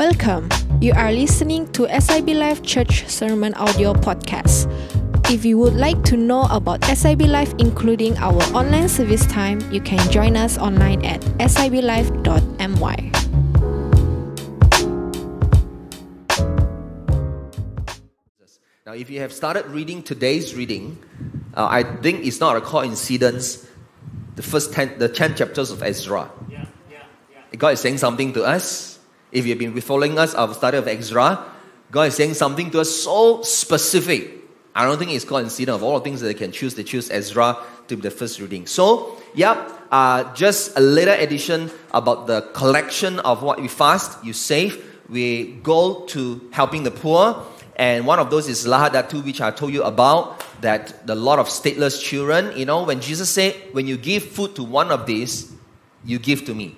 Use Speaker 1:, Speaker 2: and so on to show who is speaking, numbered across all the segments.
Speaker 1: Welcome. You are listening to SIB Life Church Sermon Audio Podcast. If you would like to know about SIB Life, including our online service time, you can join us online at siblife.my.
Speaker 2: Now, if you have started reading today's reading, uh, I think it's not a coincidence. The first ten, the ten chapters of Ezra.
Speaker 3: Yeah, yeah, yeah.
Speaker 2: God is saying something to us. If you've been following us, our study of Ezra, God is saying something to us so specific. I don't think it's coincidence. Of all the things that they can choose, they choose Ezra to be the first reading. So, yep, uh, just a little addition about the collection of what we fast, you save. We go to helping the poor. And one of those is Lahad Datu, which I told you about, that the lot of stateless children, you know, when Jesus said, when you give food to one of these, you give to me.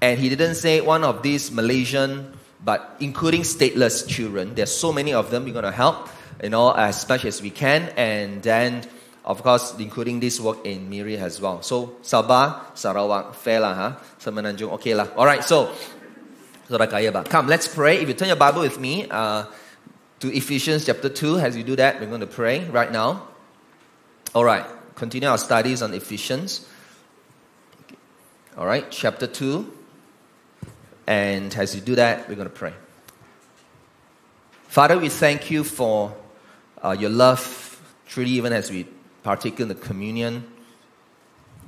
Speaker 2: And he didn't say one of these Malaysian, but including stateless children. There's so many of them we're going to help, you know, as much as we can. And then, of course, including this work in Miri as well. So, Sabah, Sarawak, fair lah, huh? Semenanjung, okay lah. All right, so, kaya ba? Come, let's pray. If you turn your Bible with me uh, to Ephesians chapter 2, as you do that, we're going to pray right now. All right, continue our studies on Ephesians. All right, chapter 2. And as you do that, we're going to pray. Father, we thank you for uh, your love, truly, even as we partake in the communion.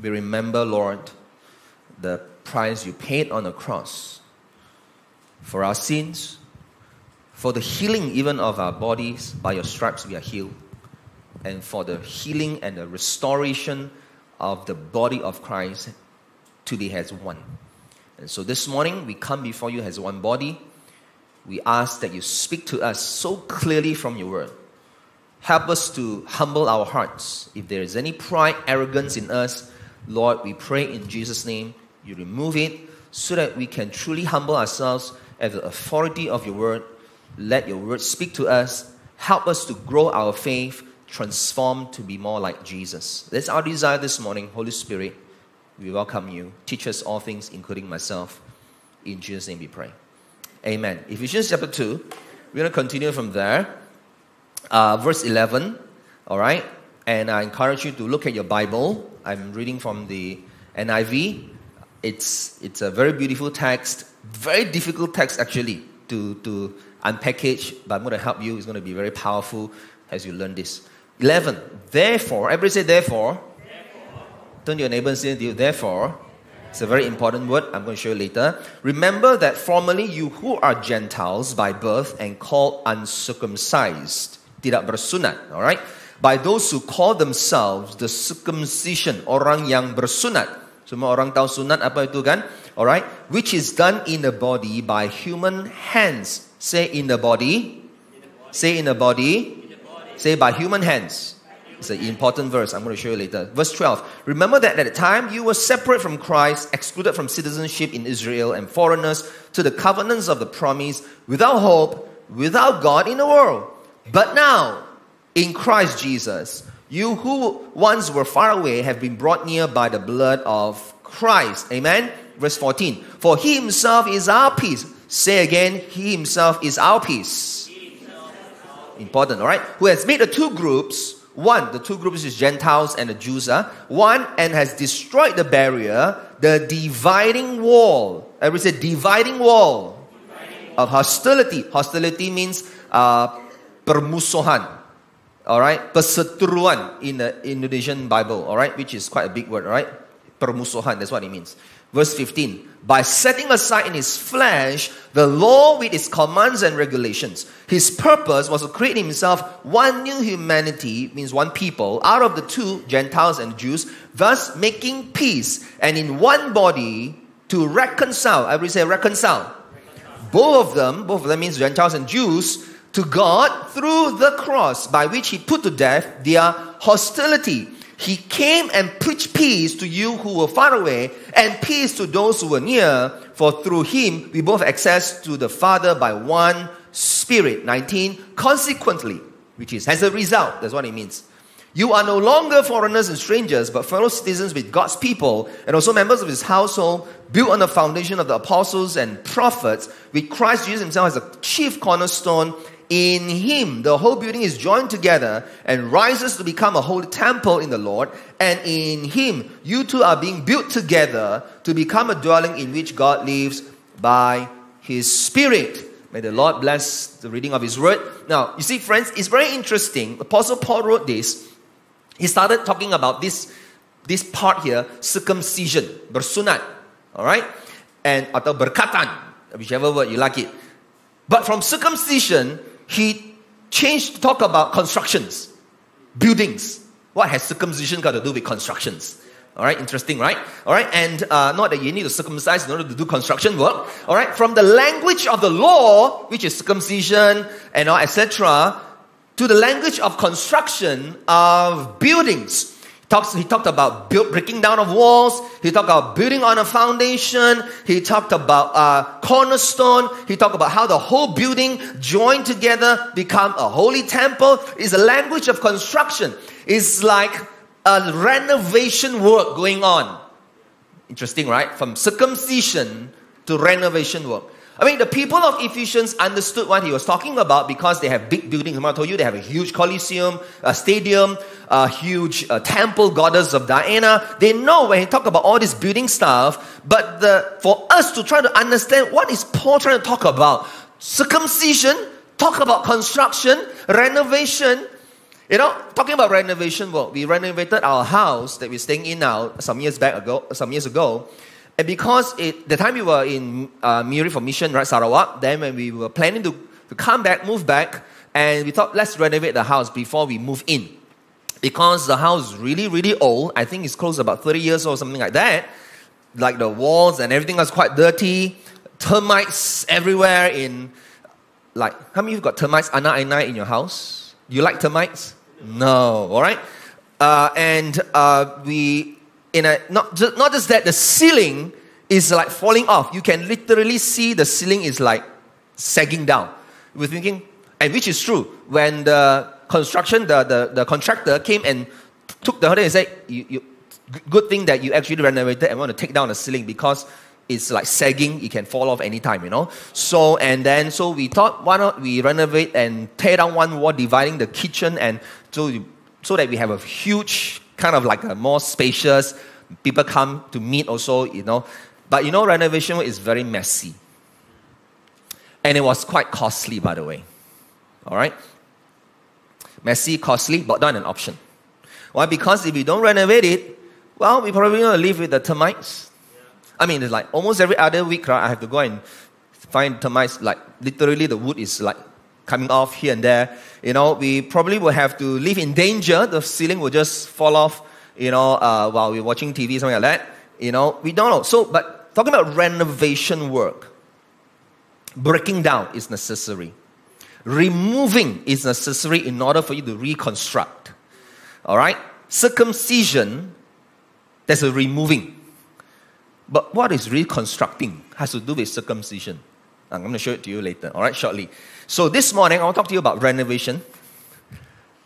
Speaker 2: We remember, Lord, the price you paid on the cross for our sins, for the healing even of our bodies. By your stripes, we are healed. And for the healing and the restoration of the body of Christ to be as one. And so this morning, we come before you as one body. We ask that you speak to us so clearly from your word. Help us to humble our hearts. If there is any pride, arrogance in us, Lord, we pray in Jesus' name, you remove it so that we can truly humble ourselves at the authority of your word. Let your word speak to us. Help us to grow our faith, transform to be more like Jesus. That's our desire this morning, Holy Spirit. We welcome you. Teach us all things, including myself. In Jesus' name we pray. Amen. Ephesians chapter 2, we're going to continue from there. Uh, verse 11, all right? And I encourage you to look at your Bible. I'm reading from the NIV. It's, it's a very beautiful text, very difficult text actually to, to unpackage, but I'm going to help you. It's going to be very powerful as you learn this. 11, therefore, everybody say therefore. Turn to your neighbor and say to you, therefore, it's a very important word. I'm going to show you later. Remember that formerly you who are Gentiles by birth and called uncircumcised, tidak bersunat, all right? By those who call themselves the circumcision, orang yang bersunat. Semua orang tahu sunat apa itu kan? Alright, which is done in the body by human hands. Say in the body. Say in the body. Say by human hands. It's an important verse. I'm going to show you later. Verse 12. Remember that at the time you were separate from Christ, excluded from citizenship in Israel, and foreigners to the covenants of the promise, without hope, without God in the world. But now, in Christ Jesus, you who once were far away have been brought near by the blood of Christ. Amen. Verse 14. For he himself is our peace. Say again, he himself is our peace. Important, all right? Who has made the two groups one, the two groups is Gentiles and the Jews. Uh, one, and has destroyed the barrier, the dividing wall. Everybody say dividing wall, dividing of hostility. Hostility means uh, permusuhan. All right, perseteruan in the Indonesian Bible. All right, which is quite a big word. All right, permusuhan. That's what it means. Verse 15. By setting aside in his flesh the law with its commands and regulations, his purpose was to create himself one new humanity, means one people, out of the two, Gentiles and Jews, thus making peace, and in one body to reconcile. Everybody say reconcile. Both of them, both of them means Gentiles and Jews, to God through the cross, by which he put to death their hostility. He came and preached peace to you who were far away and peace to those who were near, for through him we both access to the Father by one Spirit. 19. Consequently, which is as a result, that's what it means. You are no longer foreigners and strangers, but fellow citizens with God's people and also members of his household, built on the foundation of the apostles and prophets, with Christ Jesus himself as a chief cornerstone. In him, the whole building is joined together and rises to become a holy temple in the Lord. And in him, you two are being built together to become a dwelling in which God lives by his Spirit. May the Lord bless the reading of his word. Now, you see, friends, it's very interesting. Apostle Paul wrote this he started talking about this, this part here, circumcision, bersunat, all right? And atau berkatan, whichever word you like it. But from circumcision, he changed to talk about constructions, buildings. What has circumcision got to do with constructions? All right, interesting, right? All right, and uh, not that you need to circumcise in order to do construction work. All right, from the language of the law, which is circumcision and all, etc., to the language of construction of buildings. Talks, he talked about build, breaking down of walls. He talked about building on a foundation. He talked about uh, cornerstone. He talked about how the whole building joined together become a holy temple. Is a language of construction. It's like a renovation work going on. Interesting, right? From circumcision to renovation work. I mean, the people of Ephesians understood what he was talking about because they have big buildings. I told you they have a huge coliseum, a stadium, a huge uh, temple, goddess of Diana. They know when he talk about all this building stuff. But the, for us to try to understand what is Paul trying to talk about, circumcision, talk about construction, renovation. You know, talking about renovation work, we renovated our house that we're staying in now some years back ago, some years ago. And because it, the time we were in uh, Miri for mission, right, Sarawak, then when we were planning to, to come back, move back, and we thought, let's renovate the house before we move in. Because the house is really, really old. I think it's close about 30 years or something like that. Like the walls and everything was quite dirty. Termites everywhere in, like, how many of you got termites, ana aina, in your house? You like termites? No, all right? Uh, and uh, we in a not just, not just that the ceiling is like falling off. You can literally see the ceiling is like sagging down. We're thinking, and which is true. When the construction, the, the, the contractor came and took the hotel and said, you, you, good thing that you actually renovated and want to take down the ceiling because it's like sagging, it can fall off anytime, you know. So and then so we thought why not we renovate and tear down one wall dividing the kitchen and so so that we have a huge kind of like a more spacious. People come to meet also, you know. But you know, renovation is very messy. And it was quite costly, by the way. All right? Messy, costly, but not an option. Why? Because if we don't renovate it, well, we probably going to live with the termites. I mean, it's like almost every other week, right? I have to go and find termites. Like literally, the wood is like coming off here and there. You know, we probably will have to live in danger. The ceiling will just fall off, you know, uh, while we're watching TV, something like that. You know, we don't know. So, but talking about renovation work, breaking down is necessary. Removing is necessary in order for you to reconstruct. All right? Circumcision, there's a removing. But what is reconstructing has to do with circumcision. I'm going to show it to you later, all right, shortly. So this morning, I want to talk to you about renovation.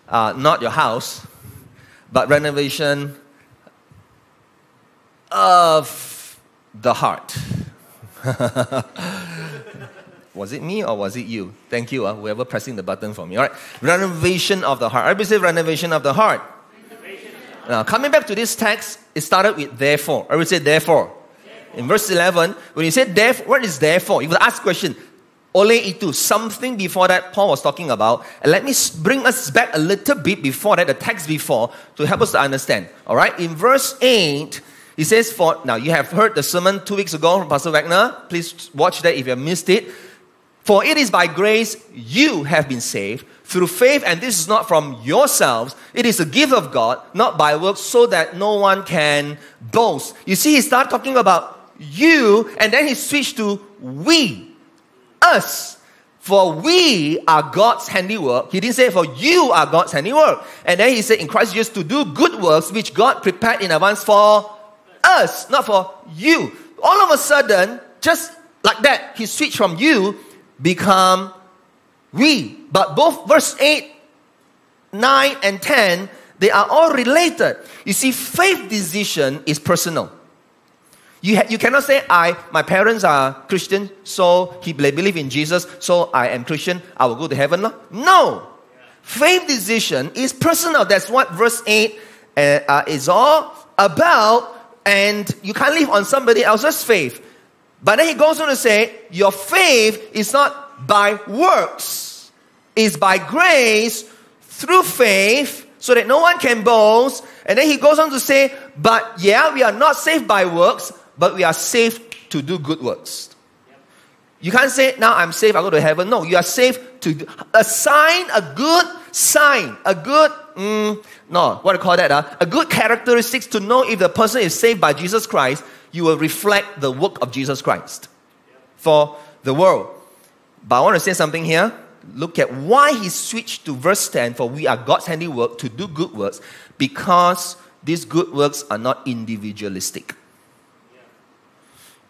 Speaker 2: Uh, not your house, but renovation of the heart. was it me or was it you? Thank you, uh, whoever pressing the button for me. All right, renovation of the heart. Everybody say renovation of the heart. Now, coming back to this text, it started with therefore. Everybody say therefore. In verse 11, when you say therefore, what is therefore? You will ask question, ole itu, something before that Paul was talking about. And let me bring us back a little bit before that, the text before, to help us to understand. All right, in verse 8, he says, for, now you have heard the sermon two weeks ago from Pastor Wagner. Please watch that if you have missed it. For it is by grace you have been saved through faith, and this is not from yourselves. It is a gift of God, not by works, so that no one can boast. You see, he started talking about you, and then he switched to we, us. For we are God's handiwork. He didn't say for you are God's handiwork. And then he said in Christ Jesus to do good works which God prepared in advance for us, not for you. All of a sudden, just like that, he switched from you become we. But both verse 8, 9, and 10, They are all related. You see, faith decision is personal. You, ha- you cannot say, I, my parents are Christian, so he, they believe in Jesus, so I am Christian, I will go to heaven. No. no. Faith decision is personal. That's what verse 8 uh, uh, is all about. And you can't live on somebody else's faith. But then he goes on to say, Your faith is not by works, it's by grace through faith, so that no one can boast. And then he goes on to say, But yeah, we are not saved by works, but we are saved to do good works. You can't say, now I'm safe, I go to heaven. No, you are safe to do, a a good sign, a good, mm, no, what do you call that? Uh? A good characteristics to know if the person is saved by Jesus Christ, you will reflect the work of Jesus Christ for the world. But I want to say something here. Look at why he switched to verse 10 for we are God's handiwork to do good works because these good works are not individualistic.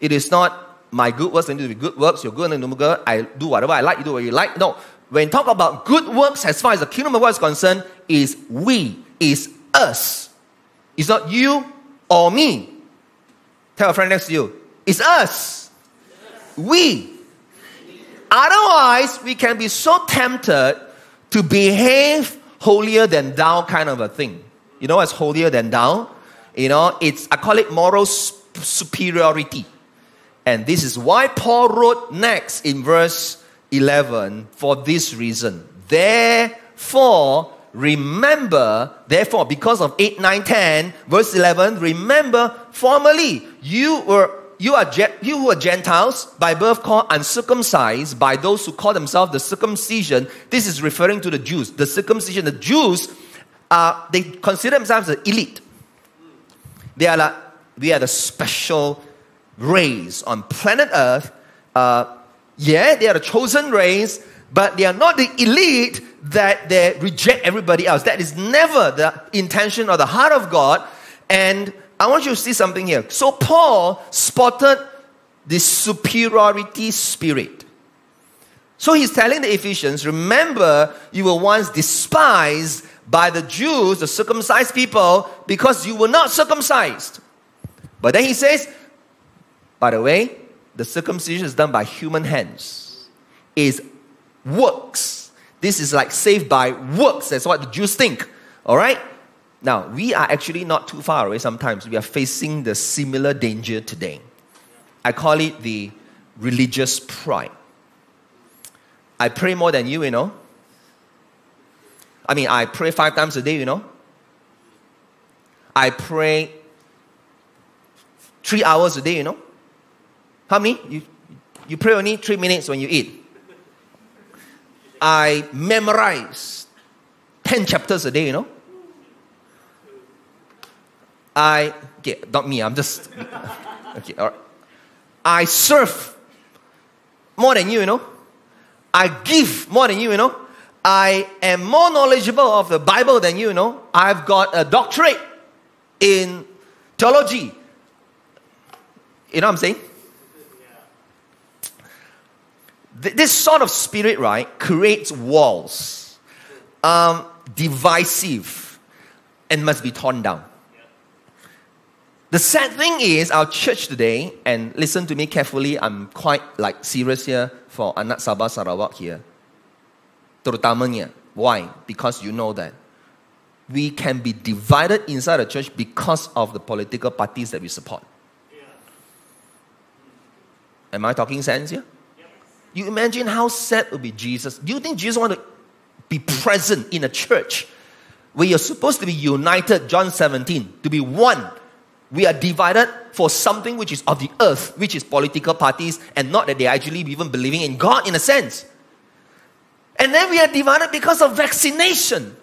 Speaker 2: It is not my good works to be good works, your good and no good. I do whatever I like, you do what you like. No. When talk about good works, as far as the kingdom of God is concerned, is we, is us. It's not you or me. Tell a friend next to you, it's us. We. Otherwise, we can be so tempted to behave holier than thou kind of a thing. You know what's holier than thou? You know, it's I call it moral superiority. And this is why Paul wrote next in verse 11 for this reason. Therefore, remember, therefore, because of 8, 9, 10, verse 11, remember formerly you were you are you who are Gentiles by birth called uncircumcised by those who call themselves the circumcision. This is referring to the Jews. The circumcision, the Jews, uh, they consider themselves the elite. They are like, we are the special race on planet Earth. Uh, yeah, they are the chosen race, but they are not the elite that they reject everybody else. That is never the intention or the heart of God. And I want you to see something here. So Paul spotted the superiority spirit. So he's telling the Ephesians, remember, you were once despised by the Jews, the circumcised people, because you were not circumcised. But then he says, by the way, the circumcision is done by human hands. Is works. This is like saved by works. That's what the Jews think. All right? Now, we are actually not too far away sometimes. We are facing the similar danger today. I call it the religious pride. I pray more than you, you know. I mean, I pray five times a day, you know. I pray three hours a day, you know. How many? You, you pray only three minutes when you eat. I memorize 10 chapters a day, you know. I, okay, not me, I'm just, okay, all right. I serve more than you, you know. I give more than you, you know. I am more knowledgeable of the Bible than you, you know. I've got a doctorate in theology. You know what I'm saying? This sort of spirit, right, creates walls, um, divisive, and must be torn down. The sad thing is, our church today, and listen to me carefully, I'm quite like serious here for Anak Sabah Sarawak here. Terutamanya. Why? Because you know that we can be divided inside the church because of the political parties that we support. Am I talking sense here? You imagine how sad would be Jesus. Do you think Jesus want to be present in a church where you're supposed to be united, John 17, to be one? We are divided for something which is of the earth, which is political parties, and not that they're actually even believing in God in a sense. And then we are divided because of vaccination.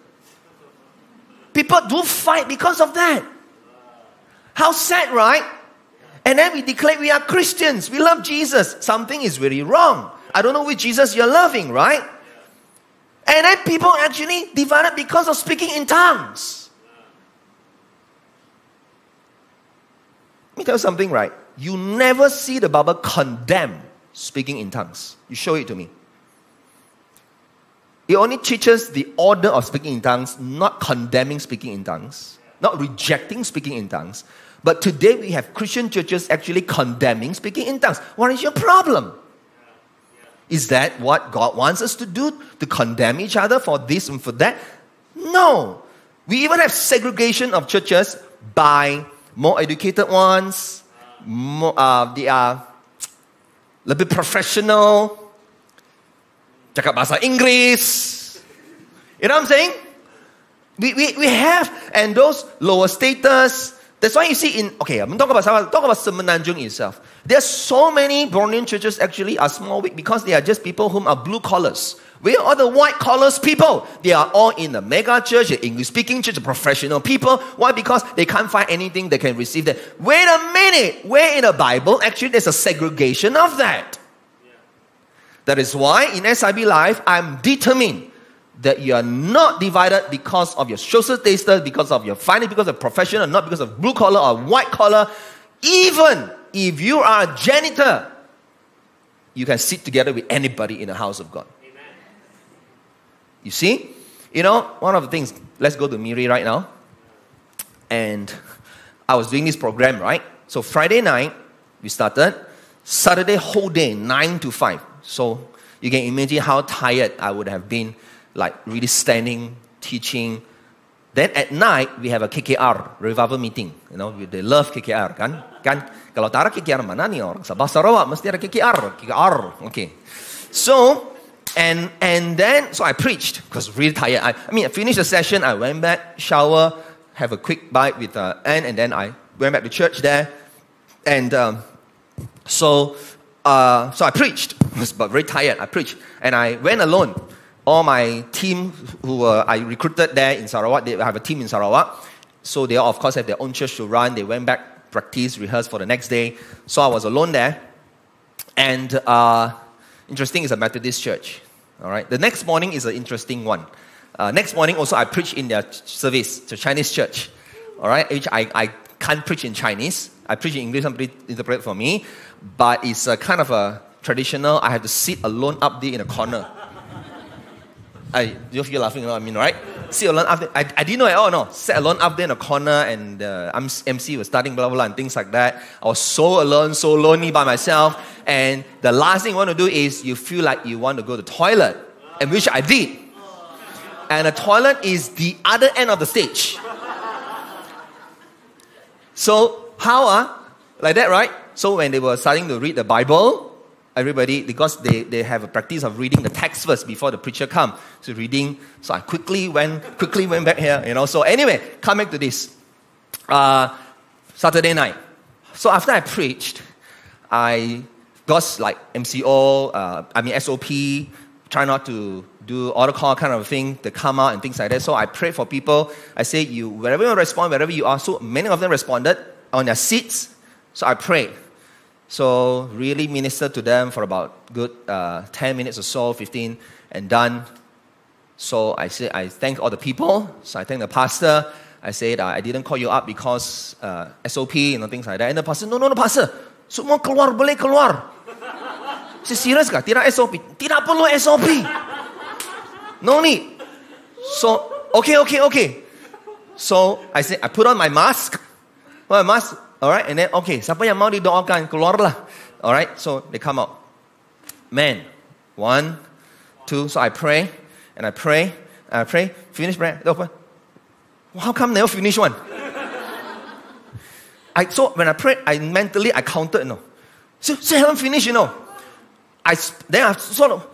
Speaker 2: People do fight because of that. How sad, right? And then we declare we are Christians. We love Jesus. Something is really wrong. I don't know which Jesus you're loving, right? And then people actually divided because of speaking in tongues. Let me tell you something, right? You never see the Bible condemn speaking in tongues. You show it to me. It only teaches the order of speaking in tongues, not condemning speaking in tongues, not rejecting speaking in tongues. But today we have Christian churches actually condemning speaking in tongues. What is your problem? Is that what God wants us to do? To condemn each other for this and for that? No. We even have segregation of churches by more educated ones, more, uh, they are lebih professional, cakap bahasa Inggris. You know what I'm saying? We, we, we have, and those lower status, that's why you see in, okay, I'm talking about, talk about Semenanjung itself. There are so many Bornean churches actually are small weak because they are just people whom are blue collars. Where are the white collars people? They are all in the mega church, the English speaking church, the professional people. Why? Because they can't find anything they can receive that. Wait a minute. Where in the Bible actually there's a segregation of that? That is why in SIB Life, I'm determined that you are not divided because of your social status, because of your finance, because of profession, or not because of blue collar or white collar. Even if you are a janitor, you can sit together with anybody in the house of God. You see? You know, one of the things, let's go to Miri right now. And I was doing this program, right? So Friday night, we started. Saturday, whole day, 9 to 5. So you can imagine how tired I would have been, like really standing, teaching. Then at night, we have a KKR, revival meeting. You know, they love KKR, kan? Kan? Kalau tak ada KKR, mana ni orang Sabah Sarawak, mesti ada KKR. KKR, okay. So, and, and then, so I preached because really tired. I, I mean, I finished the session, I went back, shower, have a quick bite with uh, Anne, and then I went back to church there. And um, so, uh, so I preached, but very tired. I preached, and I went alone. All my team who were, I recruited there in Sarawak, they have a team in Sarawak. So they, of course, have their own church to run. They went back, practice, rehearse for the next day. So I was alone there. And uh, interesting is a Methodist church. All right. The next morning is an interesting one. Uh, next morning also I preach in their service, the Chinese church. All right, which I, I can't preach in Chinese. I preach in English, somebody interpret for me. But it's a kind of a traditional, I have to sit alone up there in a corner. I, you feel laughing, you know what I mean, right? Sit alone up there. I, I didn't know at all, no. Sit alone up there in a corner and uh, MC was starting, blah, blah, blah, and things like that. I was so alone, so lonely by myself. And the last thing you want to do is you feel like you want to go to the toilet, and which I did. And the toilet is the other end of the stage. So, how, uh, like that, right? So, when they were starting to read the Bible, everybody because they, they have a practice of reading the text first before the preacher come. So reading so i quickly went quickly went back here you know. So anyway come back to this. Uh, saturday night. So after i preached i got like mco uh, i mean sop try not to do altar call kind of thing to come out and things like that. So i prayed for people. I say you wherever you respond wherever you are. So many of them responded on their seats. So i prayed so really ministered to them for about good uh, 10 minutes or so, 15, and done. So I said, I thank all the people. So I thank the pastor. I said, uh, I didn't call you up because uh, SOP, know, things like that. And the pastor, no, no, no, pastor. Semua keluar, boleh keluar. Saya serius kah? Tidak SOP. Tidak perlu SOP. No need. So, okay, okay, okay. So I said, I put on my mask. My mask, Alright, and then okay, siapa yang mau didoakan keluarlah. Alright, so they come out. Man, one, two. So I pray and I pray and I pray. Finish prayer. Open. How come never finish one? I so when I prayed, I mentally I counted. You know, so, so haven't finished. You know, I then I sort of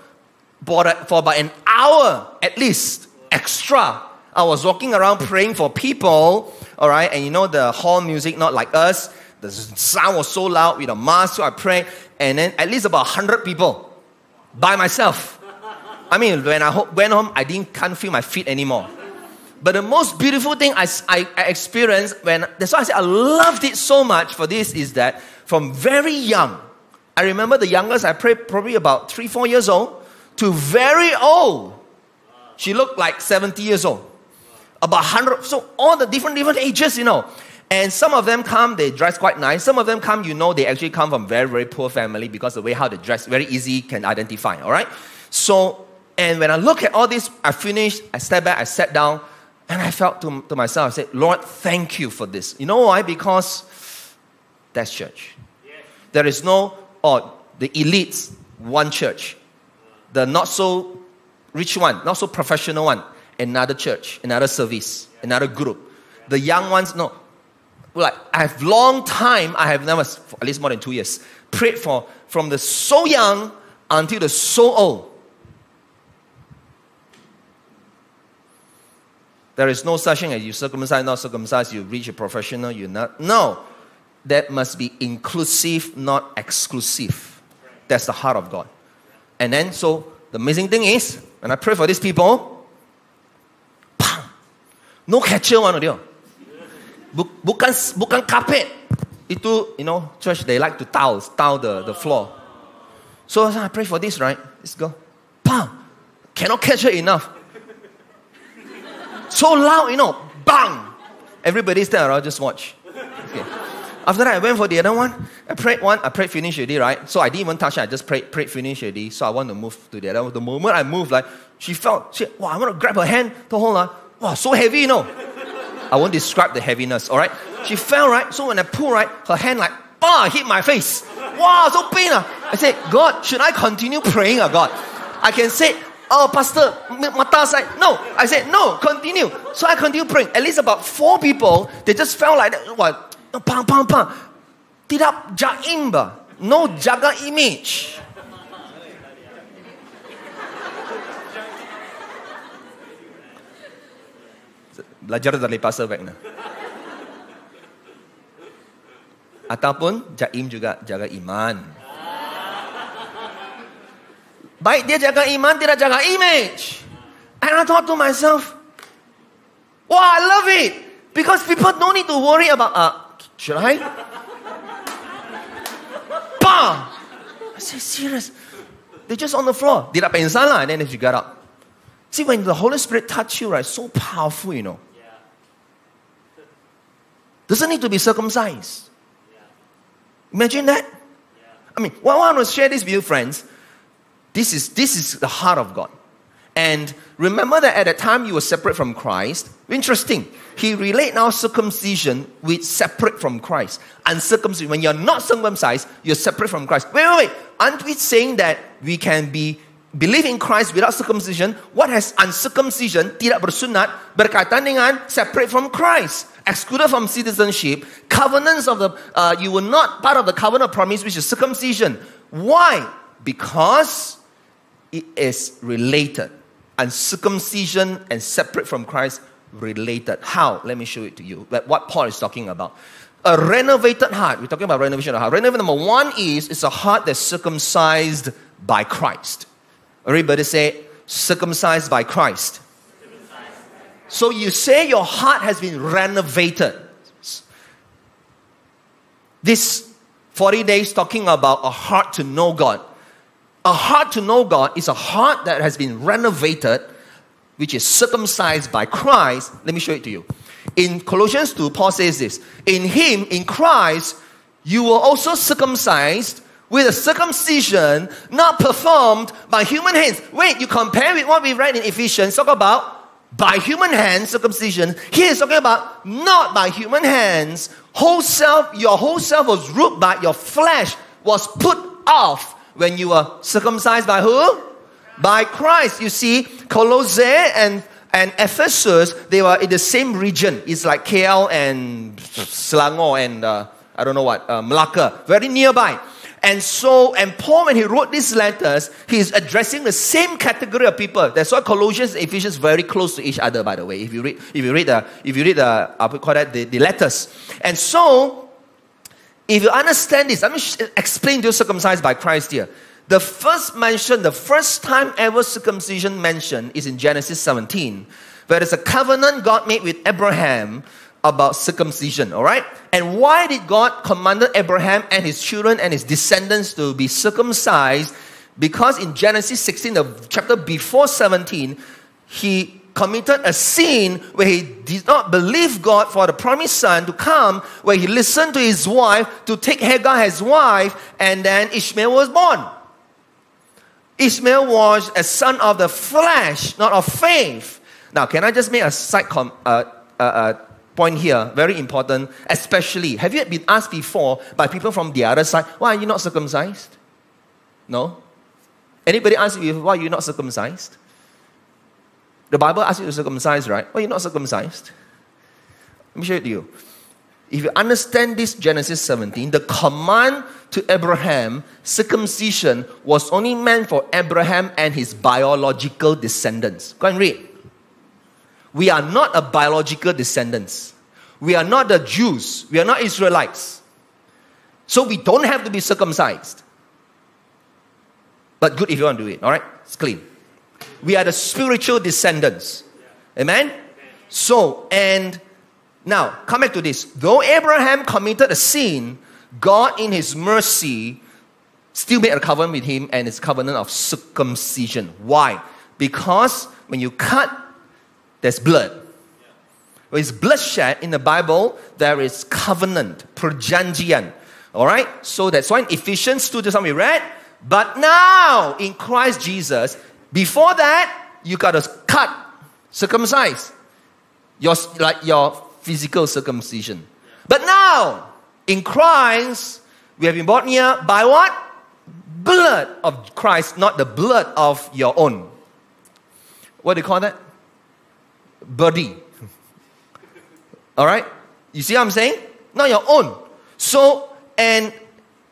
Speaker 2: bought it for about an hour at least extra. I was walking around praying for people all right? And you know the hall music, not like us. The sound was so loud with a mask, so I prayed, and then at least about 100 people by myself. I mean, when I went home, I didn't can't feel my feet anymore. But the most beautiful thing I, I, I experienced when, that's why I said I loved it so much for this is that from very young, I remember the youngest I prayed probably about three, four years old to very old. She looked like 70 years old about 100, so all the different, different ages, you know. And some of them come, they dress quite nice. Some of them come, you know, they actually come from very, very poor family because the way how they dress, very easy, can identify, all right? So And when I look at all this, I finished, I stepped back, I sat down, and I felt to, to myself, I said, Lord, thank you for this. You know why? Because that's church. There is no, oh, the elites, one church. The not so rich one, not so professional one, another church, another service, another group. The young ones, no. Like, I have long time, I have never, at least more than two years, prayed for from the so young until the so old. There is no such thing as you circumcise, not circumcised, you reach a professional, you're not. No. That must be inclusive, not exclusive. That's the heart of God. And then, so the amazing thing is, when I pray for these people, no catcher one dia. Bukan bukan carpet. Itu, you know, church they like to towel, tile the, the floor. So I pray for this, right? Let's go. Bam! Cannot catch her enough. So loud, you know, bang! Everybody's there around, just watch. Okay. After that, I went for the other one. I prayed one, I prayed finish already, right? So I didn't even touch it, I just prayed, prayed finish already. So I want to move to the other one. The moment I moved, like, she felt, she, wow, I want to grab her hand to hold her. Uh, Wow, so heavy, you know. I won't describe the heaviness, all right? She fell, right? So when I pull, right, her hand like, bah, hit my face. Wow, so pain. Ah. I said, God, should I continue praying, ah, God? I can say, Oh, Pastor, mata side. No, I said, no, continue. So I continue praying. At least about four people, they just felt like that. What? Pang, pang, pang. Tidak jaim ba? No jaga image. Belajar dari pastor na. Ataupun jaim juga jaga iman. Baik dia jaga iman, tidak jaga image. And I thought to myself, wow, I love it. Because people don't need to worry about, uh, should I? Bam! I said, serious. They're just on the floor. Tidak pingsan lah. And then she got up. See, when the Holy Spirit touch you, right, so powerful, you know. Doesn't need to be circumcised. Imagine that. I mean, what I want to share this with you, friends, this is, this is the heart of God. And remember that at that time you were separate from Christ. Interesting. He relate now circumcision with separate from Christ. Uncircumcision. When you're not circumcised, you're separate from Christ. Wait, wait, wait. Aren't we saying that we can be believe in Christ without circumcision? What has uncircumcision, tidak bersunat, berkaitan dengan separate from Christ? Excluded from citizenship, covenants of the, uh, you were not part of the covenant of promise, which is circumcision. Why? Because it is related. Uncircumcision and separate from Christ related. How? Let me show it to you. What Paul is talking about. A renovated heart. We're talking about renovation of heart. Renovated number one is it's a heart that's circumcised by Christ. Everybody say circumcised by Christ. So you say your heart has been renovated. This 40 days talking about a heart to know God. A heart to know God is a heart that has been renovated, which is circumcised by Christ. Let me show it to you. In Colossians 2, Paul says this In Him, in Christ, you were also circumcised with a circumcision not performed by human hands. Wait, you compare with what we read in Ephesians, talk about by human hands circumcision. Here is talking about not by human hands. Whole self, your whole self was ruled by your flesh was put off when you were circumcised by who? By Christ. You see, Colossae and and Ephesus, they were in the same region. It's like KL and Selangor and uh, I don't know what, uh, Malacca, very nearby. And so, and Paul, when he wrote these letters, he's addressing the same category of people. That's why Colossians and Ephesians very close to each other, by the way. If you read, if you read the, if you read the, uh, I would call that the, the letters. And so, if you understand this, let me explain to you circumcised by Christ here. The first mention, the first time ever circumcision mentioned is in Genesis 17, where there's a covenant God made with Abraham about circumcision, all right? And why did God command Abraham and his children and his descendants to be circumcised? Because in Genesis 16, the chapter before 17, he committed a sin where he did not believe God for the promised son to come, where he listened to his wife to take Hagar as wife, and then Ishmael was born. Ishmael was a son of the flesh, not of faith. Now, can I just make a side com- uh, uh, uh, point here? Very important, especially. Have you been asked before by people from the other side, why are you not circumcised? No? Anybody ask you why are you not circumcised? The Bible asks you to circumcise, right? Why are you not circumcised? Let me show it to you. If you understand this Genesis 17, the command to Abraham, circumcision, was only meant for Abraham and his biological descendants. Go and read. We are not a biological descendants. We are not the Jews. We are not Israelites. So we don't have to be circumcised. But good if you want to do it, all right? It's clean. We are the spiritual descendants. Amen? So, and now, come back to this. Though Abraham committed a sin, God, in his mercy, still made a covenant with him and his covenant of circumcision. Why? Because when you cut, there's blood. When it's bloodshed in the Bible, there is covenant, perjanjian. All right? So that's why in Ephesians 2, just we read, but now in Christ Jesus, before that, you got to cut, circumcise. Your, like your physical circumcision. But now, in Christ, we have been brought near by what? Blood of Christ, not the blood of your own. What do you call that? Body. All right? You see what I'm saying? Not your own. So, and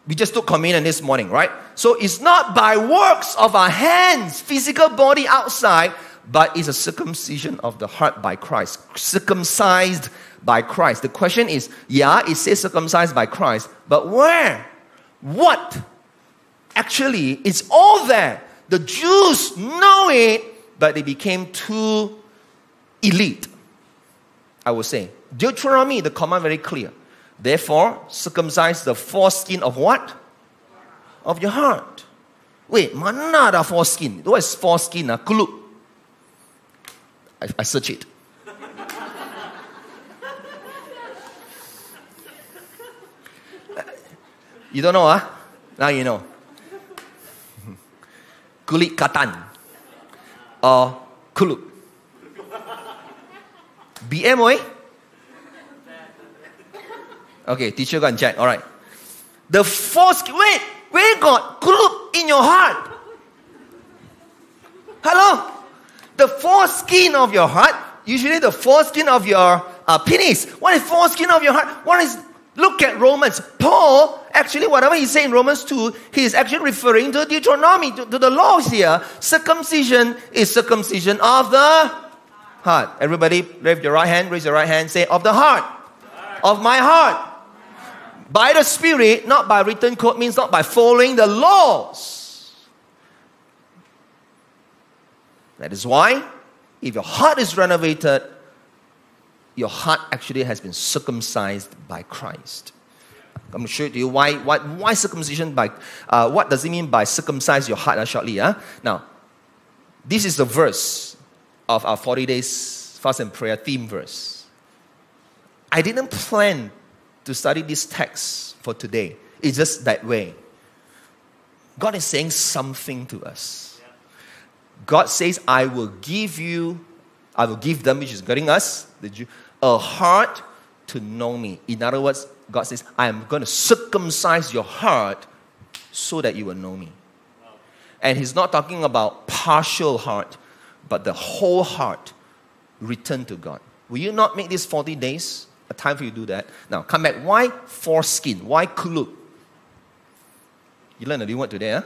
Speaker 2: we just took communion this morning, right? So it's not by works of our hands, physical body outside, but it's a circumcision of the heart by Christ. Circumcised by Christ. The question is, yeah, it says circumcised by Christ, but where? What? Actually, it's all there. The Jews know it, but they became too elite. I would say. Deuteronomy, the command very clear. Therefore, circumcise the foreskin of what? Of your heart. Wait, mana ada foreskin? What is foreskin? Ah? Kulup. I, I search it. You don't know, huh? Now you know. Kulit katan or kulup. BM, Okay, teacher go and check. All right. The foreskin, wait, where got group in your heart? Hello? The foreskin of your heart, usually the foreskin of your uh, penis. What is foreskin of your heart? What is Look at Romans. Paul, actually, whatever he's saying in Romans 2, he is actually referring to Deuteronomy, to, to the laws here. Circumcision is circumcision of the heart. Everybody, raise your right hand, raise your right hand, say, of the heart. Of my heart. By the Spirit, not by written code, means not by following the laws. That is why, if your heart is renovated, your heart actually has been circumcised by Christ. I'm going to show you why, why, why circumcision by, uh, what does it mean by circumcise your heart uh, shortly. Uh? Now, this is the verse of our 40 days fast and prayer theme verse. I didn't plan to study this text for today. It's just that way. God is saying something to us. God says, I will give you, I will give them, which is getting us, the Jew, a heart to know me. In other words, God says, I am going to circumcise your heart so that you will know me. And He's not talking about partial heart, but the whole heart return to God. Will you not make these 40 days a time for you to do that? Now, come back. Why foreskin? Why kulup? You learned a new word today, huh?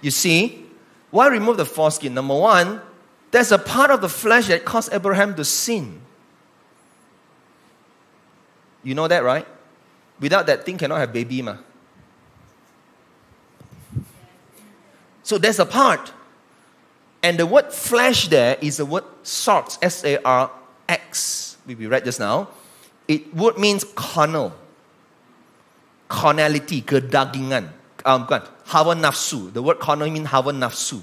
Speaker 2: You see, why remove the foreskin? Number one, there's a part of the flesh that caused Abraham to sin. You know that, right? Without that thing, cannot have baby, ma. So there's a part. And the word flesh there is the word sarx, S A R X, we read just now. It word means carnal, carnality, kedagingan. Um, hawa nafsu. The word carnal means hawa nafsu.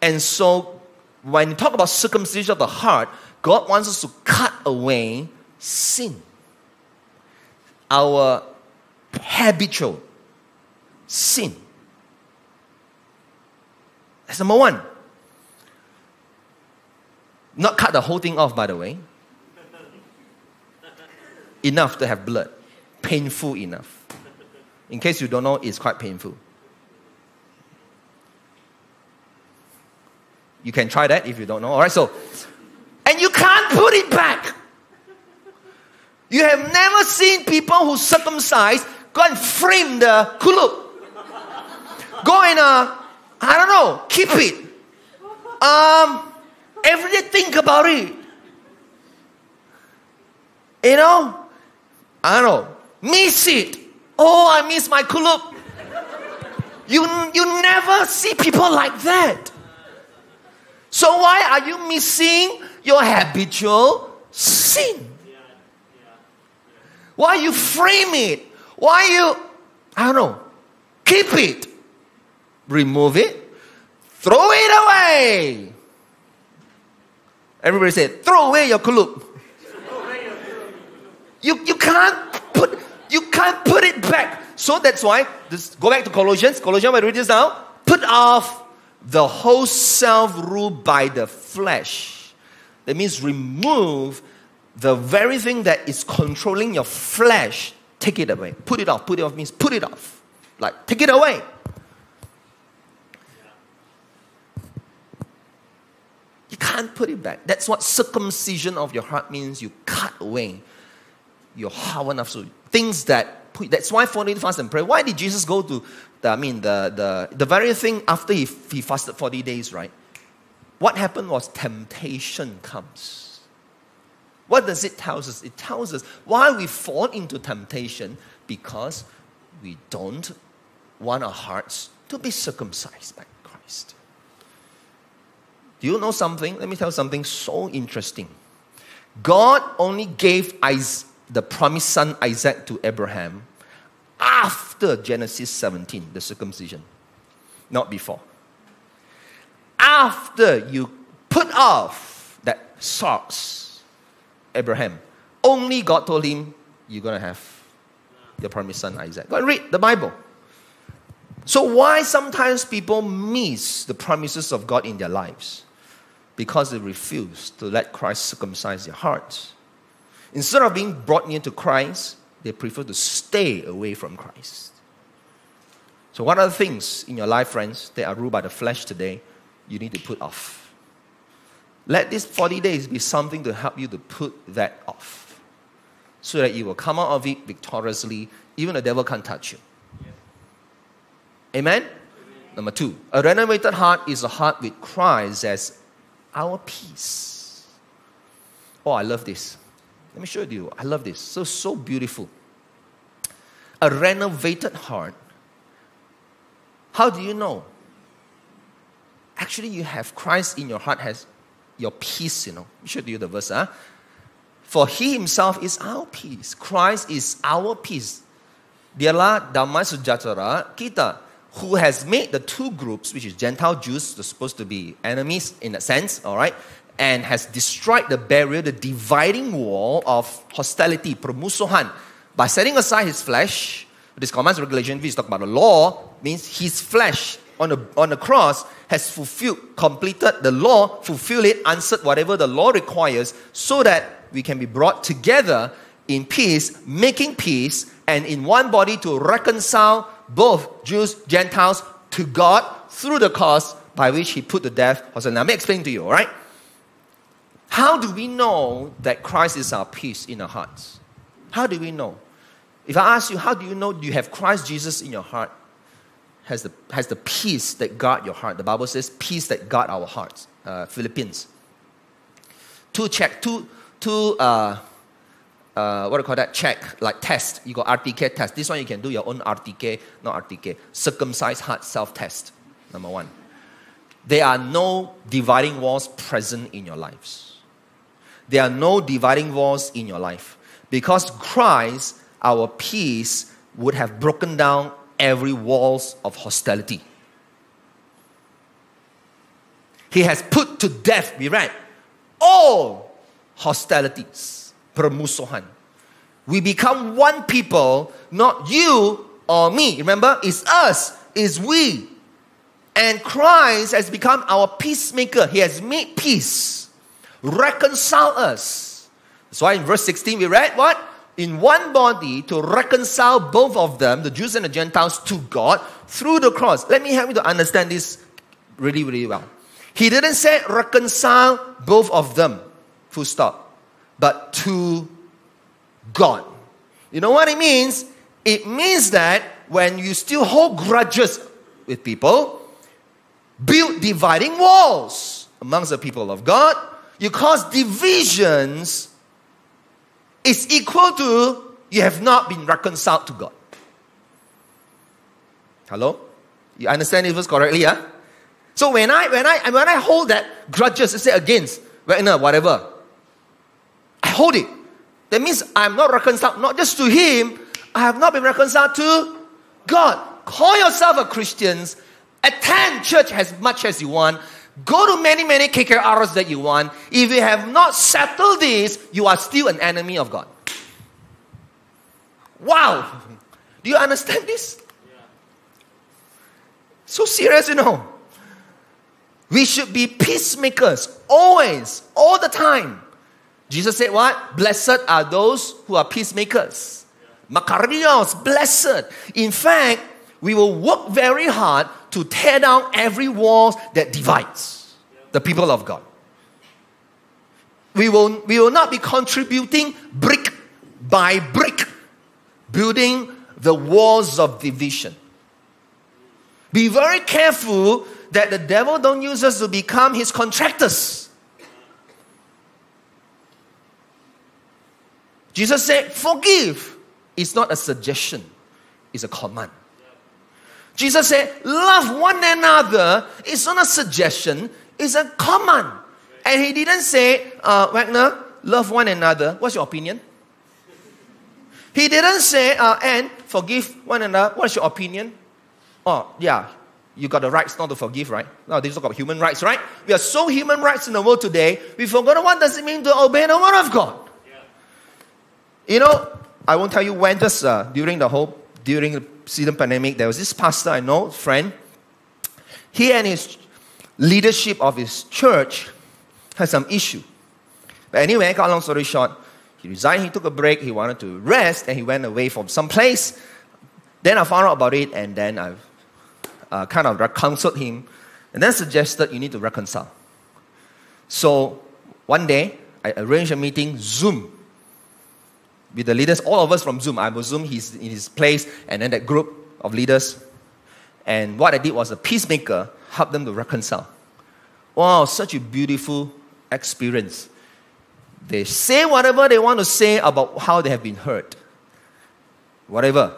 Speaker 2: And so when you talk about circumcision of the heart, God wants us to cut away sin our habitual sin. That's number one. Not cut the whole thing off, by the way. Enough to have blood. Painful enough. In case you don't know, it's quite painful. You can try that if you don't know. All right, so, and you can't put it back. You have never seen people who circumcise go and frame the kulup. Go and, uh, I don't know, keep it. Um, every day think about it. You know, I don't know, miss it. Oh, I miss my kulup. You, you never see people like that. So why are you missing your habitual sin? Why you frame it? Why you, I don't know, keep it, remove it, throw it away. Everybody say, throw away your kulup. You, you can't put you can't put it back. So that's why this go back to Colossians. Colossians, I read this now. Put off the whole self ruled by the flesh. That means remove the very thing that is controlling your flesh. Take it away. Put it off. Put it off means put it off. Like take it away. You can't put it back. That's what circumcision of your heart means. You cut away your heart hawa nafsu. Things that put, that's why 40 fast and pray. Why did Jesus go to the, I mean the, the, the very thing after he, he fasted 40 days, right? What happened was temptation comes. What does it tell us? It tells us why we fall into temptation because we don't want our hearts to be circumcised by Christ. Do you know something? Let me tell you something so interesting. God only gave the promised son Isaac to Abraham after Genesis 17, the circumcision, not before. After you put off that socks, Abraham, only God told him, You're going to have your promised son Isaac. Go and read the Bible. So, why sometimes people miss the promises of God in their lives? Because they refuse to let Christ circumcise their hearts. Instead of being brought near to Christ, they prefer to stay away from Christ. So, what are the things in your life, friends, that are ruled by the flesh today you need to put off? Let these 40 days be something to help you to put that off so that you will come out of it victoriously. Even the devil can't touch you. Amen? Amen? Number two, a renovated heart is a heart with Christ as our peace. Oh, I love this. Let me show you. I love this. So, so beautiful. A renovated heart. How do you know? Actually, you have Christ in your heart, has your peace, you know. Let me show you the verse. Huh? For he himself is our peace. Christ is our peace. Dialah damai sejahtera kita who has made the two groups, which is Gentile Jews, they're supposed to be enemies in a sense, all right, and has destroyed the barrier, the dividing wall of hostility, permusuhan, by setting aside his flesh. This commands regulation, we talk about the law, means his flesh on the, on the cross has fulfilled, completed the law, fulfilled it, answered whatever the law requires, so that we can be brought together in peace, making peace, and in one body to reconcile both Jews, Gentiles to God through the cause by which he put to death. Now, let me explain to you, all right? How do we know that Christ is our peace in our hearts? How do we know? If I ask you, how do you know you have Christ Jesus in your heart? Has the, has the peace that guard your heart. The Bible says peace that guard our hearts. Uh, Philippians. Two check, two, two uh, uh, what do you call that? Check, like test. You got RTK test. This one you can do your own RTK, not RTK. Circumcised heart self test. Number one. There are no dividing walls present in your lives there are no dividing walls in your life. Because Christ, our peace, would have broken down every walls of hostility. He has put to death, we read, all hostilities, permusuhan. We become one people, not you or me. Remember, it's us, it's we. And Christ has become our peacemaker. He has made peace, reconcile us. That's why in verse 16 we read what? In one body to reconcile both of them, the Jews and the Gentiles, to God through the cross. Let me help you to understand this really, really well. He didn't say reconcile both of them, full stop, but to God. You know what it means? It means that when you still hold grudges with people, build dividing walls amongst the people of God, you cause divisions, It's equal to you have not been reconciled to God. Hello? You understand it correctly, yeah? So when I when I when I hold that grudges, say against whatever, I hold it. That means I'm not reconciled, not just to him, I have not been reconciled to God. Call yourself a Christian, attend church as much as you want, go to many, many KKRs that you want. If you have not settled this, you are still an enemy of God. Wow! Do you understand this? So serious, you know. We should be peacemakers always, all the time. Jesus said, What? Blessed are those who are peacemakers. Makarios, blessed. In fact, we will work very hard to tear down every wall that divides the people of God. We will, we will not be contributing brick by brick, building the walls of division. Be very careful that the devil don't use us to become his contractors. Jesus said, Forgive is not a suggestion, it's a command. Jesus said, Love one another is not a suggestion, it's a command. And he didn't say, uh, Wagner, love one another. What's your opinion? He didn't say, uh, and forgive one another. What's your opinion? Oh, yeah, you got the rights not to forgive, right? Now, they talk about human rights, right? We are so human rights in the world today, we forgot what does it mean to obey the word of God. You know, I won't tell you when, just uh, during the whole, during the season pandemic, there was this pastor I know, friend. He and his leadership of his church had some issue. But anyway, cut long story short, he resigned, he took a break, he wanted to rest, and he went away from some place. Then I found out about it, and then I uh, kind of counseled him, and then suggested you need to reconcile. So one day, I arranged a meeting, Zoom, with the leaders, all of us from Zoom. I was Zoom, he's in his place, and then that group of leaders. And what I did was a peacemaker, help them to reconcile. Wow, such a beautiful experience. They say whatever they want to say about how they have been hurt. Whatever.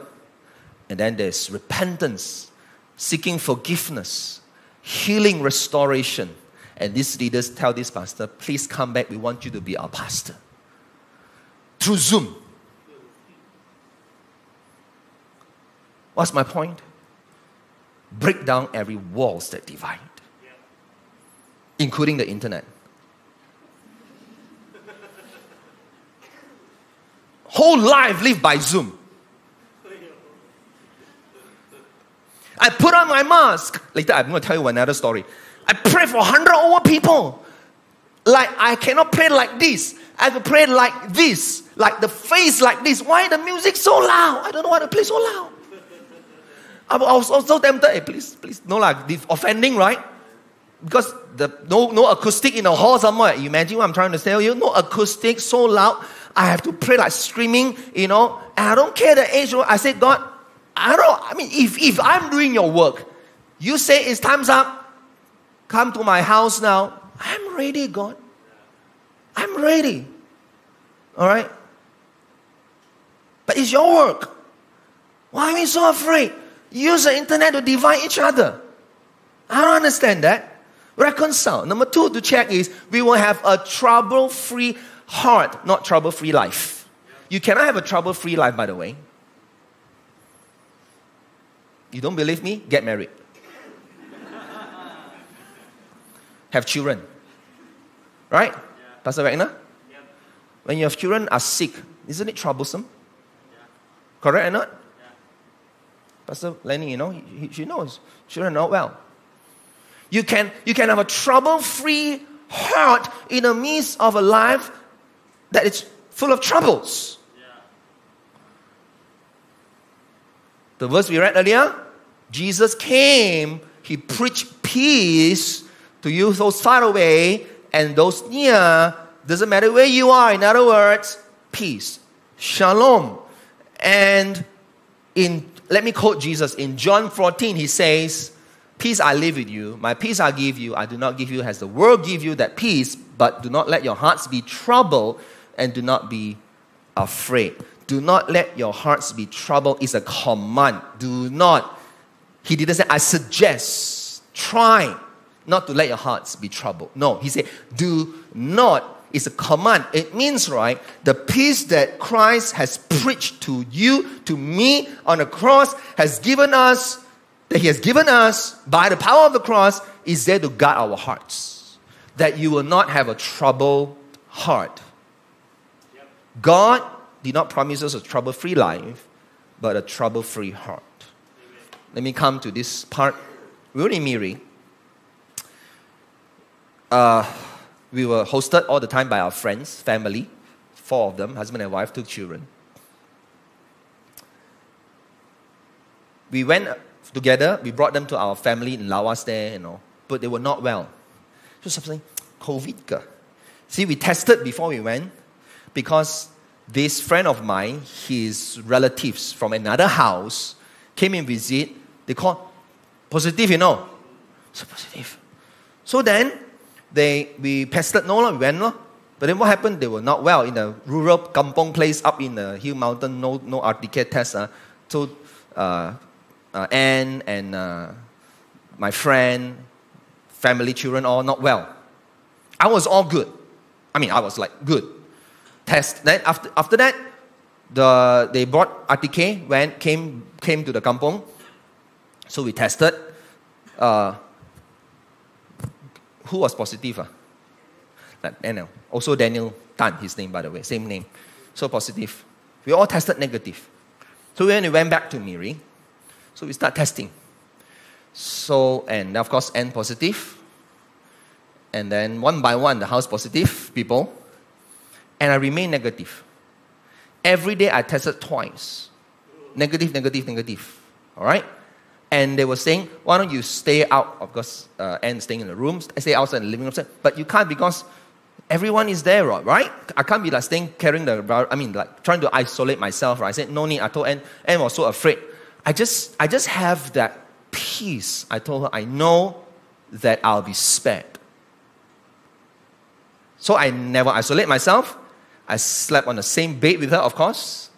Speaker 2: And then there's repentance seeking forgiveness, healing, restoration. And these leaders tell this pastor, please come back. We want you to be our pastor. Through Zoom. What's my point? Break down every walls that divide, including the internet. Whole life lived by Zoom. I put on my mask. Later, I'm going to tell you another story. I pray for 100 over people. Like, I cannot pray like this. I have to pray like this, like the face like this. Why the music so loud? I don't know why the play so loud. I was also tempted. Hey, please, please, no like offending, right? Because the no no acoustic in the hall somewhere. You imagine what I'm trying to tell you? No acoustic, so loud. I have to pray like screaming, you know. And I don't care the age. I said, God, I don't, I mean, if, if I'm doing your work, you say it's time's up, come to my house now. I'm ready, God. I'm ready. All right? But it's your work. Why are you so afraid? Use the internet to divide each other. I don't understand that. Reconcile. Number two to check is we will have a trouble free heart, not trouble free life. You cannot have a trouble free life, by the way. You don't believe me? Get married. have children. Right? Yeah. Pastor Wagner? Yeah. When your children are sick, isn't it troublesome? Yeah. Correct or not? Pastor Lenny, you know, he, he knows children know well. You can, you can have a trouble free heart in the midst of a life that is full of troubles. The verse we read earlier Jesus came, he preached peace to you, those far away and those near. Doesn't matter where you are, in other words, peace, shalom. And in, let me quote Jesus in John 14, he says, Peace I live with you, my peace I give you, I do not give you as the world give you that peace, but do not let your hearts be troubled and do not be afraid. Do not let your hearts be troubled is a command. Do not. He didn't say, I suggest, try not to let your hearts be troubled. No, he said, do not is a command. It means, right, the peace that Christ has preached to you, to me on the cross, has given us, that He has given us by the power of the cross, is there to guard our hearts. That you will not have a troubled heart. God did not promise us a trouble free life, but a trouble free heart. Let me come to this part. In Miri. Uh, we were hosted all the time by our friends, family, four of them, husband and wife, two children. We went together, we brought them to our family in Lawas there, you know, but they were not well. So something, COVID. See, we tested before we went because this friend of mine, his relatives from another house came and visit. They called positive, you know. So positive. So then they we pestered no we went no. But then what happened? They were not well in a rural kampong place up in the hill mountain, no no RTK test. Uh. So uh, uh, Anne and uh, my friend, family, children, all not well. I was all good. I mean, I was like good. Test. Then after after that, the they brought RTK went came came to the kampong. So we tested. Uh, who was positive? Uh? That Daniel. Also Daniel Tan, his name by the way, same name. So positive. We all tested negative. So when we went back to Miri, so we start testing. So, and of course, Anne positive. And then one by one, the house positive people. And I remain negative. Every day I tested twice. Negative, negative, negative. All right? And they were saying, why don't you stay out? Of course, uh, and staying in the room, stay outside in the living room. But you can't because everyone is there, right? I can't be like staying, carrying the, I mean, like trying to isolate myself, right? I said, no need. I told Anne, Anne was so afraid. I just, I just have that peace. I told her, I know that I'll be spared. So I never isolate myself. I slept on the same bed with her, of course.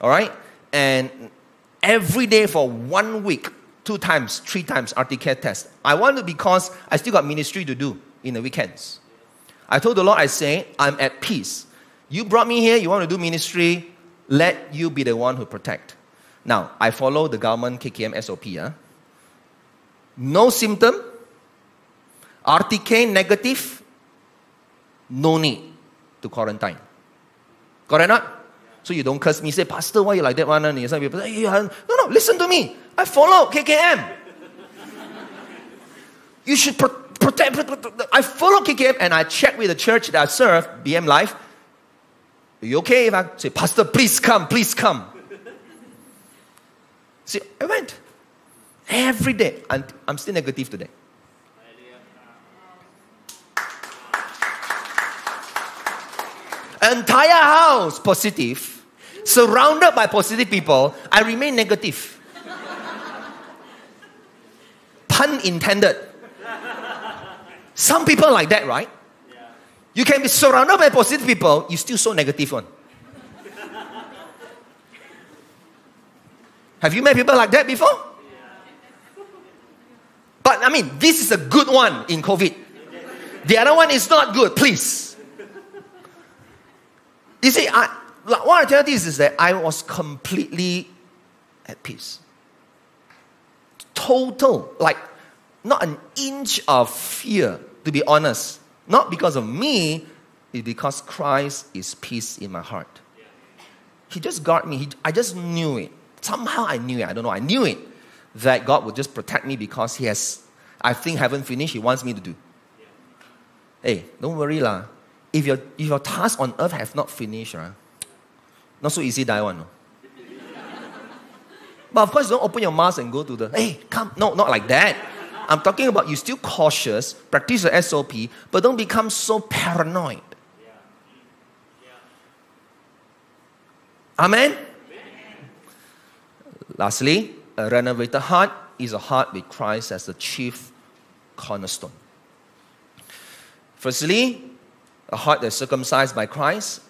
Speaker 2: All right? And every day for one week, two times, three times RTK test. I want to because I still got ministry to do in the weekends. I told the Lord, I say, I'm at peace. You brought me here, you want to do ministry, let you be the one who protect. Now, I follow the government KKM SOP. Huh? Ah. No symptom, RTK negative, no need to quarantine. Correct or not? So you don't curse me, say, Pastor, why you like that one? And some people say, hey, no, no, listen to me. I follow KKM. you should pro- protect, protect, I follow KKM and I check with the church that I serve, BM Life. Are you okay if I say, Pastor, please come, please come? See, I went every day, and I'm still negative today. Entire house positive surrounded by positive people, I remain negative. Pun intended. Some people like that, right? You can be surrounded by positive people, you still so negative one. Have you met people like that before? But I mean, this is a good one in COVID. The other one is not good, please. You see, I, what I tell you is that I was completely at peace. Total, like not an inch of fear, to be honest. Not because of me, it's because Christ is peace in my heart. He just got me. He, I just knew it. Somehow I knew it. I don't know. I knew it that God would just protect me because He has I think haven't finished, He wants me to do. Hey, don't worry lah. If your, if your task on earth have not finished, right, not so easy die one. No? but of course, don't open your mouth and go to the, hey, come. No, not like that. I'm talking about you still cautious, practice the SOP, but don't become so paranoid. Amen? Lastly, a renovated heart is a heart with Christ as the chief cornerstone. Firstly, a heart that's circumcised by Christ.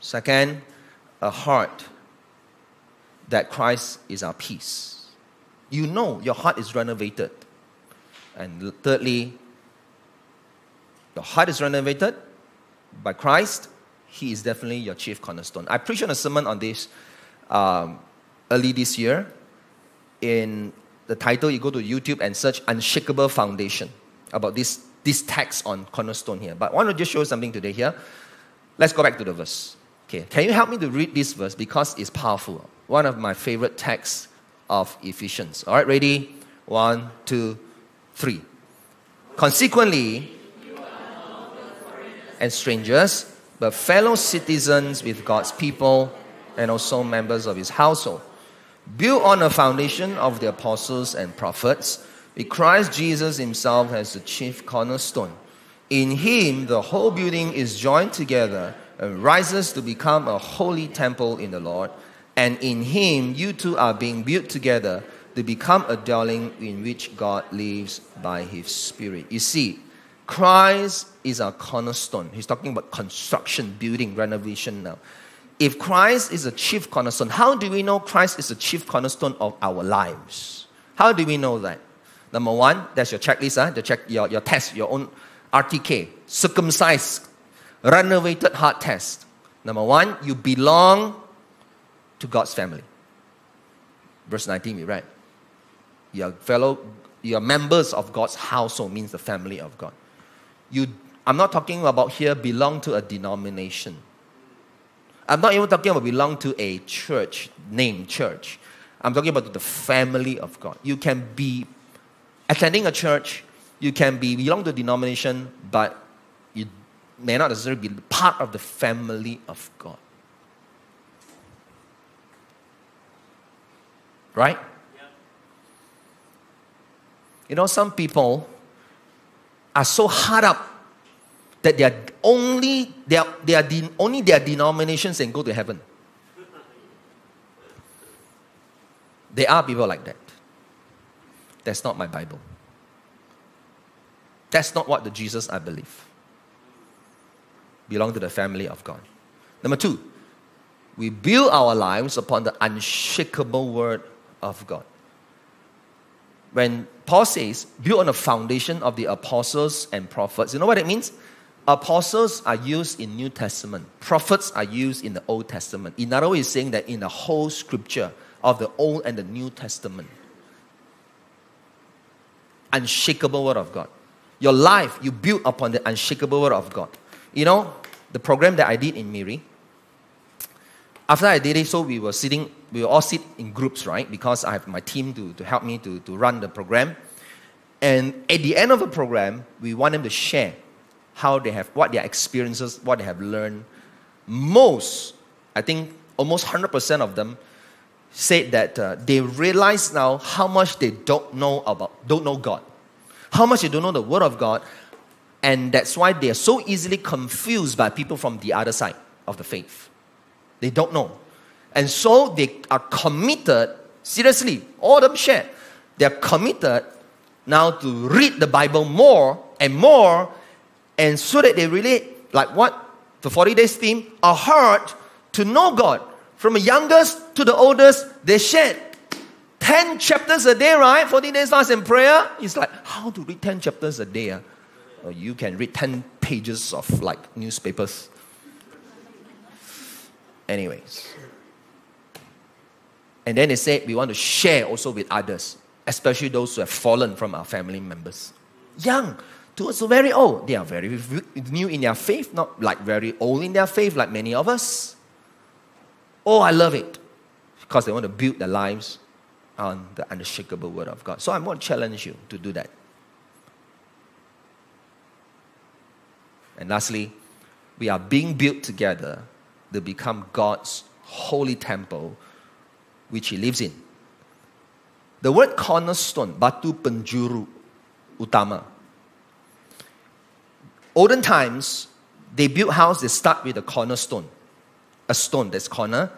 Speaker 2: Second, a heart that Christ is our peace. You know your heart is renovated. And thirdly, your heart is renovated by Christ. He is definitely your chief cornerstone. I preached on a sermon on this um, early this year. In the title, you go to YouTube and search Unshakable Foundation about this, this text on cornerstone here. But I want to just show something today here. Let's go back to the verse. Okay, can you help me to read this verse because it's powerful? One of my favorite texts of Ephesians. All right, ready? One, two, three. Consequently, and strangers, but fellow citizens with God's people and also members of his household built on a foundation of the apostles and prophets, with Christ Jesus himself as the chief cornerstone. In him, the whole building is joined together and rises to become a holy temple in the Lord. And in him, you two are being built together to become a dwelling in which God lives by his Spirit. You see, Christ is our cornerstone. He's talking about construction, building, renovation now if Christ is a chief cornerstone, how do we know Christ is the chief cornerstone of our lives? How do we know that? Number one, that's your checklist, huh? the check, your, your test, your own RTK, circumcised, renovated heart test. Number one, you belong to God's family. Verse 19, we read. You're fellow, you're members of God's household, means the family of God. You, I'm not talking about here belong to a denomination. I'm not even talking about belong to a church, name church. I'm talking about the family of God. You can be attending a church, you can be belong to a denomination, but you may not necessarily be part of the family of God. Right? You know, some people are so hard up that they are only they are, they are de- only their denominations and go to heaven. There are people like that. That's not my Bible. That's not what the Jesus I believe. Belong to the family of God. Number two, we build our lives upon the unshakable word of God. When Paul says, build on the foundation of the apostles and prophets, you know what it means? apostles are used in New Testament. Prophets are used in the Old Testament. In other words, saying that in the whole scripture of the Old and the New Testament, unshakable word of God. Your life, you build upon the unshakable word of God. You know, the program that I did in Miri, after I did it, so we were sitting, we all sit in groups, right? Because I have my team to, to help me to, to run the program. And at the end of the program, we want them to share how they have, what their experiences, what they have learned. Most, I think almost 100% of them said that uh, they realize now how much they don't know about, don't know God. How much they don't know the Word of God. And that's why they are so easily confused by people from the other side of the faith. They don't know. And so they are committed, seriously, all them share. They are committed now to read the Bible more and more and so that they really, like what? The 40 days theme, a heart to know God. From the youngest to the oldest, they shared 10 chapters a day, right? 40 days fast and prayer. It's like, how to read 10 chapters a day? Uh? Oh, you can read 10 pages of like newspapers anyways. And then they said, we want to share also with others, especially those who have fallen from our family members. Young, to very old. They are very new in their faith, not like very old in their faith, like many of us. Oh, I love it. Because they want to build their lives on the unshakable word of God. So I'm going to challenge you to do that. And lastly, we are being built together to become God's holy temple, which He lives in. The word cornerstone, batu penjuru utama. Olden times, they built house, they start with a cornerstone, a stone that's corner,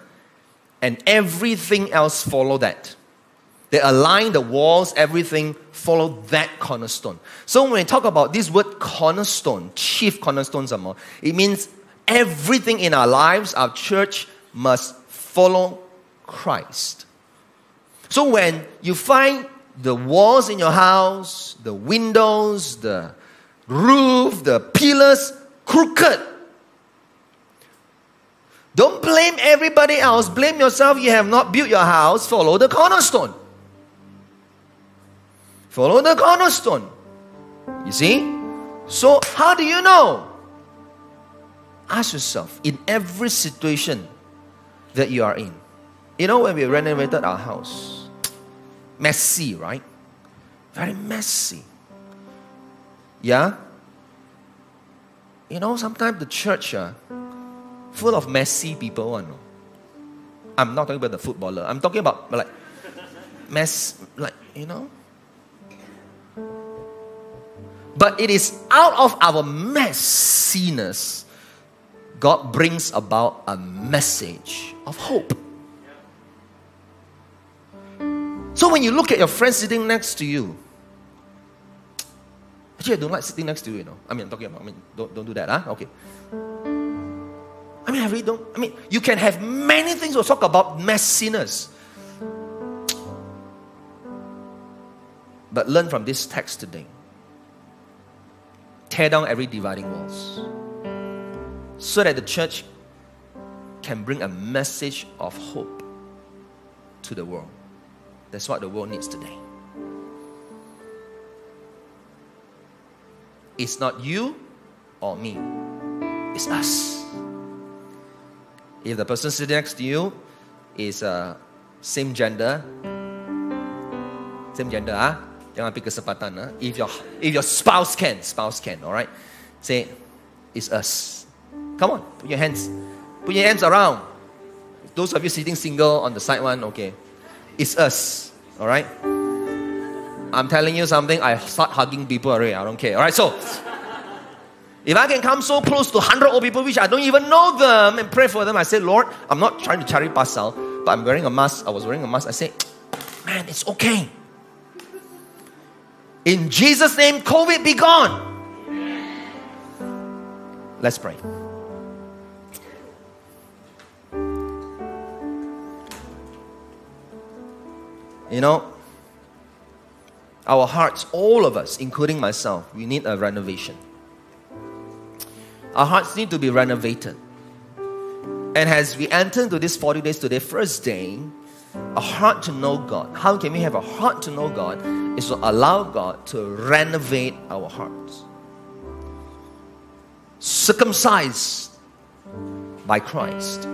Speaker 2: and everything else follow that. They align the walls, everything follow that cornerstone. So when we talk about this word cornerstone, chief cornerstone, more, it means everything in our lives, our church must follow Christ. So when you find the walls in your house, the windows, the roof, the pillars crooked, don't blame everybody else. Blame yourself. You have not built your house. Follow the cornerstone. Follow the cornerstone. You see? So, how do you know? Ask yourself in every situation that you are in. You know, when we renovated our house, messy, right? Very messy. Yeah? You know, sometimes the church uh, full of messy people. Uh, no? I'm not talking about the footballer. I'm talking about like mess, like, you know? But it is out of our messiness God brings about a message of hope. So when you look at your friend sitting next to you, actually I don't like sitting next to you, you know. I mean I'm talking about I mean don't, don't do that, huh? Okay. I mean I really don't I mean you can have many things to talk about messiness. But learn from this text today. Tear down every dividing walls so that the church can bring a message of hope to the world. That's what the world needs today. It's not you or me, it's us. If the person sitting next to you is uh, same gender, same gender, ah, jangan ambil kesempatan. Ah. If your if your spouse can, spouse can, all right. Say, it's us. Come on, put your hands. Put your hands around. Those of you sitting single on the side one, okay. It's us. Alright? I'm telling you something, I start hugging people already. I don't care. Alright, so if I can come so close to 100 old people which I don't even know them and pray for them, I say, Lord, I'm not trying to carry pasal, but I'm wearing a mask. I was wearing a mask. I say, man, it's okay. In Jesus' name, COVID be gone. Let's pray. You know, our hearts, all of us, including myself, we need a renovation. Our hearts need to be renovated. And as we enter into this 40 days today, first day, a heart to know God. How can we have a heart to know God? Is to allow God to renovate our hearts. Circumcised by Christ.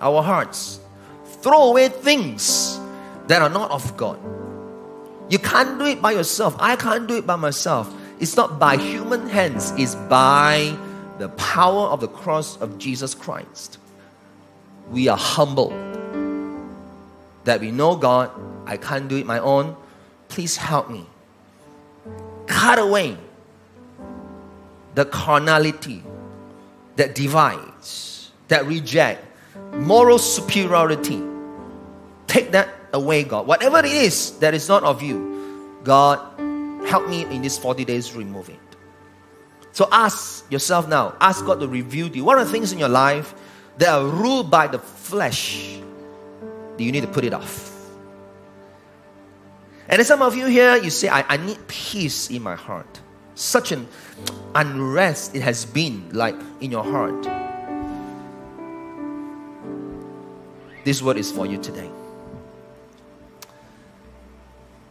Speaker 2: Our hearts. Throw away things that are not of God. You can't do it by yourself. I can't do it by myself. It's not by human hands, it's by the power of the cross of Jesus Christ. We are humble that we know God, I can't do it my own. Please help me. Cut away the carnality that divides, that reject moral superiority. Take that away, God. Whatever it is that is not of you, God, help me in these 40 days remove it. So ask yourself now, ask God to reveal to you what are the things in your life that are ruled by the flesh Do you need to put it off. And some of you here, you say, I, I need peace in my heart. Such an unrest it has been like in your heart. This word is for you today.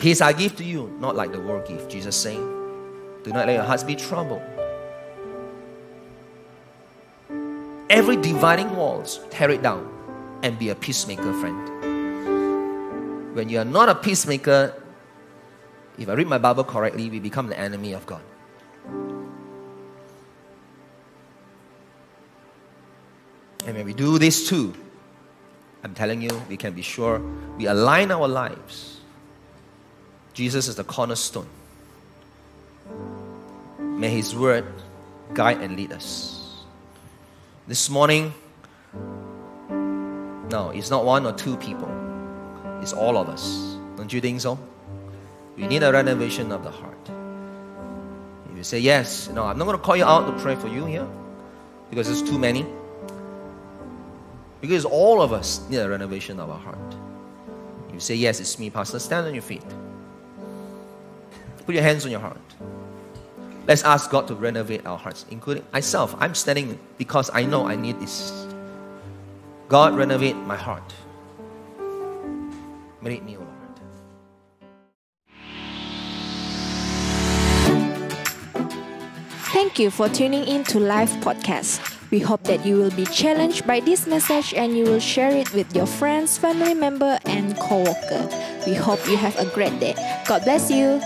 Speaker 2: Peace I give to you, not like the world gives. Jesus saying, Do not let your hearts be troubled. Every dividing walls, tear it down and be a peacemaker, friend. When you are not a peacemaker, if I read my Bible correctly, we become the enemy of God. And when we do this too, I'm telling you, we can be sure we align our lives Jesus is the cornerstone. May His word guide and lead us. This morning, no, it's not one or two people, it's all of us. Don't you think so? We need a renovation of the heart. If you say yes, no, I'm not going to call you out to pray for you here because there's too many. Because all of us need a renovation of our heart. If you say yes, it's me, Pastor, stand on your feet. Put your hands on your heart. Let's ask God to renovate our hearts, including myself. I'm standing because I know I need this. God, renovate my heart. Make me, O Lord.
Speaker 1: Thank you for tuning in to Live Podcast. We hope that you will be challenged by this message and you will share it with your friends, family member, and co-worker. We hope you have a great day. God bless you.